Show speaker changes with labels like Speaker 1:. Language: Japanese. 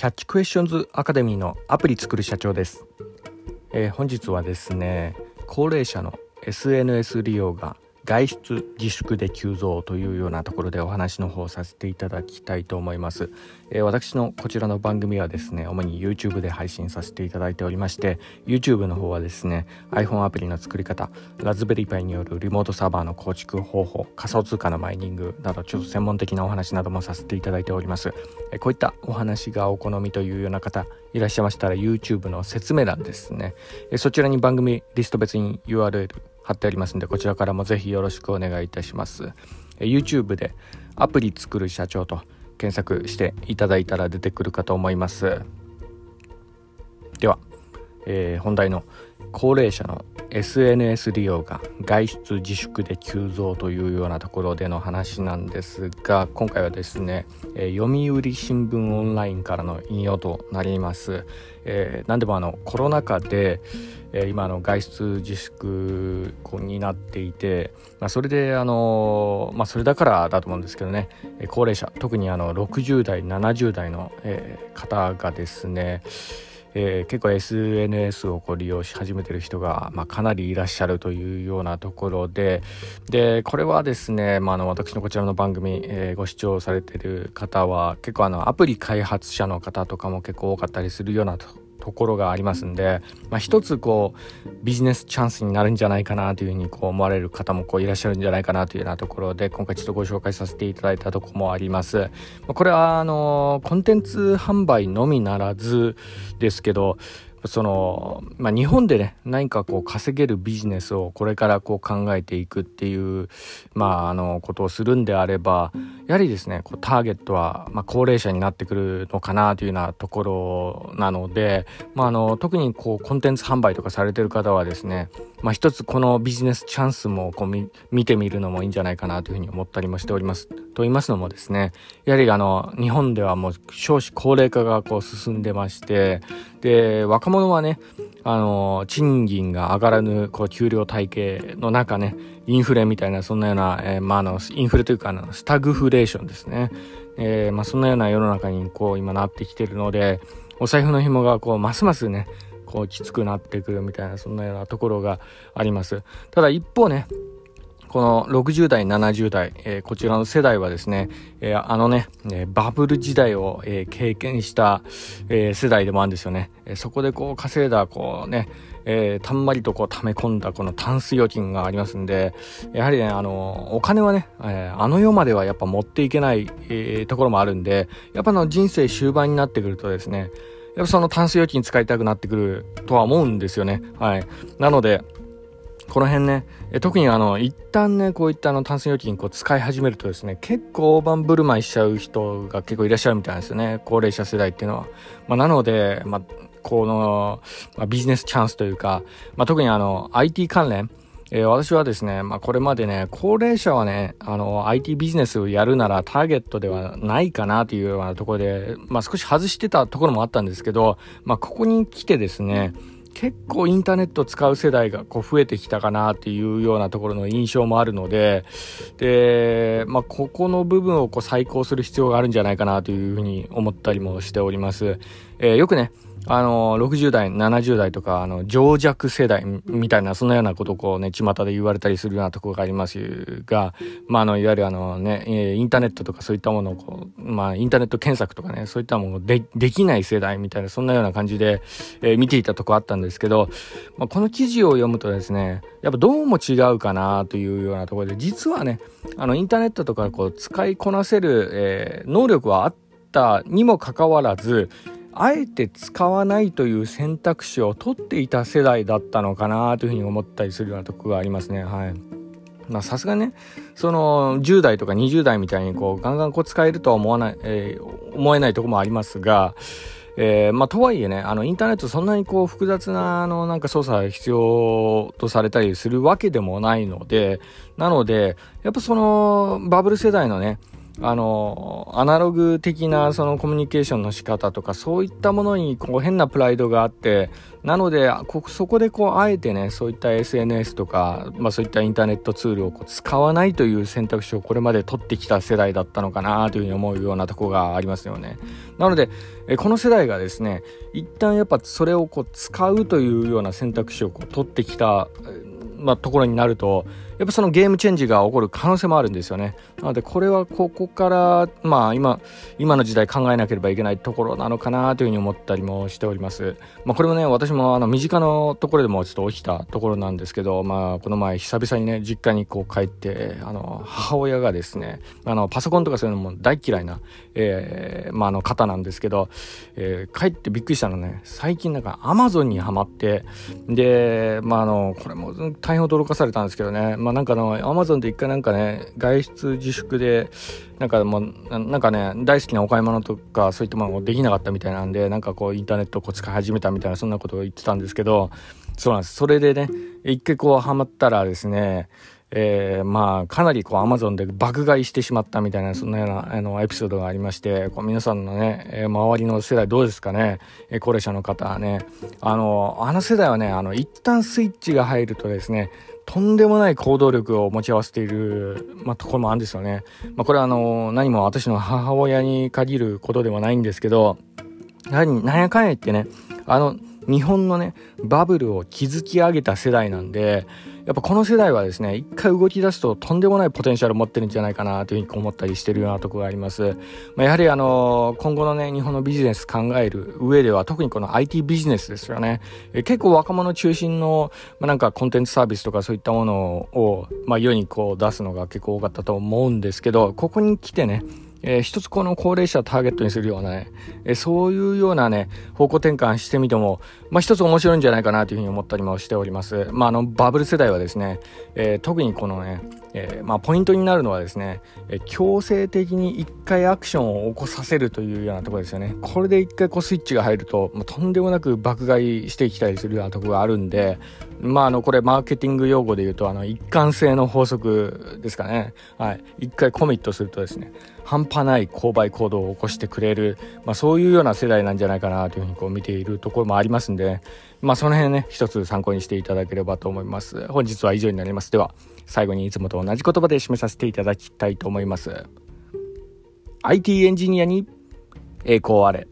Speaker 1: キャッチクエスチョンズアカデミーのアプリ作る社長です、えー、本日はですね高齢者の SNS 利用が外出自粛で急増というようなところでお話の方させていただきたいと思います、えー、私のこちらの番組はですね主に YouTube で配信させていただいておりまして YouTube の方はですね iPhone アプリの作り方ラズベリーパイによるリモートサーバーの構築方法仮想通貨のマイニングなどちょっと専門的なお話などもさせていただいております、えー、こういったお話がお好みというような方いらっしゃいましたら YouTube の説明欄ですね、えー、そちらに番組リスト別に URL 貼ってありますんでこちらからもぜひよろしくお願いいたします。YouTube でアプリ作る社長と検索していただいたら出てくるかと思います。では、えー、本題の高齢者の SNS 利用が外出自粛で急増というようなところでの話なんですが今回はですね、えー、読売新聞オンラインからの引用となります、えー、何でもあのコロナ禍で、えー、今の外出自粛になっていて、まあ、それであの、まあ、それだからだと思うんですけどね。高齢者特にあの60代70代の、え方がですねえー、結構 SNS をこう利用し始めてる人が、まあ、かなりいらっしゃるというようなところででこれはですね、まあ、あの私のこちらの番組、えー、ご視聴されてる方は結構あのアプリ開発者の方とかも結構多かったりするようなとところがありますんで、まあ、一つこうビジネスチャンスになるんじゃないかなというふうにこう思われる方もこういらっしゃるんじゃないかなというようなところで今回ちょっとご紹介させていただいたとこもあります。これはあのコンテンツ販売のみならずですけどその、まあ、日本でね、何かこう稼げるビジネスをこれからこう考えていくっていう、まあ、あの、ことをするんであれば、やはりですね、こうターゲットは、まあ、高齢者になってくるのかなというようなところなので、まあ、あの、特にこう、コンテンツ販売とかされてる方はですね、まあ、一つこのビジネスチャンスもこう見てみるのもいいんじゃないかなというふうに思ったりもしております。と言いますのもですね、やはりあの、日本ではもう少子高齢化がこう進んでまして、で、若者はね、あの、賃金が上がらぬ、こう、給料体系の中ね、インフレみたいな、そんなような、えー、まあ、あの、インフレというか、あの、スタグフレーションですね。えー、まあ、そんなような世の中に、こう、今なってきてるので、お財布の紐が、こう、ますますね、こうきつくなってくるみたいなそんなようなところがありますただ一方ねこの60代、70代、えー、こちらの世代はですね、えー、あのね、え、バブル時代を、え経験した、え世代でもあるんですよね。えそこでこう稼いだ、こうね、えたんまりとこう溜め込んだこのタンス預金がありますんで、やはりね、あの、お金はね、えあの世まではやっぱ持っていけない、えところもあるんで、やっぱの人生終盤になってくるとですね、やっぱそのタンス預金使いたくなってくるとは思うんですよね。はい。なので、この辺ね、特にあの、一旦ね、こういったあの、タンス預金こう使い始めるとですね、結構大盤振る舞いしちゃう人が結構いらっしゃるみたいなんですよね。高齢者世代っていうのは。まあ、なので、まあ、この、まあ、ビジネスチャンスというか、まあ、特にあの、IT 関連、えー、私はですね、まあ、これまでね、高齢者はね、あの、IT ビジネスをやるならターゲットではないかなというようなところで、まあ、少し外してたところもあったんですけど、まあ、ここに来てですね、結構インターネット使う世代がこう増えてきたかなっていうようなところの印象もあるので、で、まあ、ここの部分をこう再考する必要があるんじゃないかなというふうに思ったりもしております。えー、よくね、あの、60代、70代とか、あの、情弱世代みたいな、そんなようなことをこうね、巷で言われたりするようなところがありますが、まあ、あの、いわゆるあのね、インターネットとかそういったものをこう、まあ、インターネット検索とかね、そういったもので、できない世代みたいな、そんなような感じで、えー、見ていたとこあったんですけど、まあ、この記事を読むとですね、やっぱどうも違うかなというようなところで、実はね、あの、インターネットとかこう、使いこなせる、えー、能力はあったにもかかわらず、あえて使わないという選択肢を取っていた世代だったのかなというふうに思ったりするようなとこがありますね。はい。まあさすがね、その10代とか20代みたいにこうガンガンこう使えるとは思わない、えー、思えないとこもありますが、えー、まあ、とはいえね、あの、インターネットそんなにこう、複雑な、あの、なんか操作が必要とされたりするわけでもないので、なので、やっぱその、バブル世代のね、あのアナログ的なそのコミュニケーションの仕方とかそういったものにこう変なプライドがあってなのでこそこでこうあえてねそういった SNS とか、まあ、そういったインターネットツールをこう使わないという選択肢をこれまで取ってきた世代だったのかなというふうに思うようなとこがありますよね。なのでえこの世代がですね一旦やっぱそれをこう使うというような選択肢をこう取ってきた、まあ、ところになるとやっぱそのゲームチェンジが起こる可能性もあるんですよね。なのでこれはここからまあ今今の時代考えなければいけないところなのかなというふうに思ったりもしております。まあ、これもね私もあの身近なところでもちょっと起きたところなんですけど、まあ、この前久々にね実家にこう帰ってあの母親がですねあのパソコンとかそういうのも大嫌いな、えーまあ、あの方なんですけど、えー、帰ってびっくりしたのね最近なんかアマゾンにはまってでまああのこれも大変驚かされたんですけどね、まあまあなんかの、アマゾンで一回なんかね、外出自粛で、なんかもう、なんかね、大好きなお買い物とかそういったものもできなかったみたいなんで、なんかこうインターネットをこう使い始めたみたいな、そんなことを言ってたんですけど、そうなんです。それでね、一回こうハマったらですね、えー、まあ、かなりこう、アマゾンで爆買いしてしまったみたいな、そんなような、あの、エピソードがありまして、こう皆さんのね、えー、周りの世代どうですかね、えー、高齢者の方はね、あの、あの世代はね、あの、一旦スイッチが入るとですね、とんでもない行動力を持ち合わせている、まあ、ところもあるんですよね。まあ、これはあの、何も私の母親に限ることではないんですけど、やはりなんやかんや言ってね、あの、日本のね、バブルを築き上げた世代なんで、やっぱこの世代はですね、一回動き出すととんでもないポテンシャルを持ってるんじゃないかなというふうに思ったりしてるようなとこがあります。まあ、やはりあの、今後のね、日本のビジネス考える上では、特にこの IT ビジネスですよね。え結構若者中心の、まあ、なんかコンテンツサービスとかそういったものを、まあ、世にこう出すのが結構多かったと思うんですけど、ここに来てね、えー、一つこの高齢者をターゲットにするようなね、えー、そういうようなね、方向転換してみても、まあ一つ面白いんじゃないかなというふうに思ったりもしております。まああの、バブル世代はですね、えー、特にこのね、えー、まあポイントになるのはですね、えー、強制的に一回アクションを起こさせるというようなところですよね。これで一回こうスイッチが入ると、まあ、とんでもなく爆買いしてきたりするようなところがあるんで、まああの、これマーケティング用語で言うと、あの、一貫性の法則ですかね。はい。一回コミットするとですね、半端ない購買行動を起こしてくれる、まあ、そういうような世代なんじゃないかなというふうにこう見ているところもありますんで、まあ、その辺ね一つ参考にしていただければと思います。本日は以上になります。では最後にいつもと同じ言葉で締めさせていただきたいと思います。IT エンジニアに栄光あれ。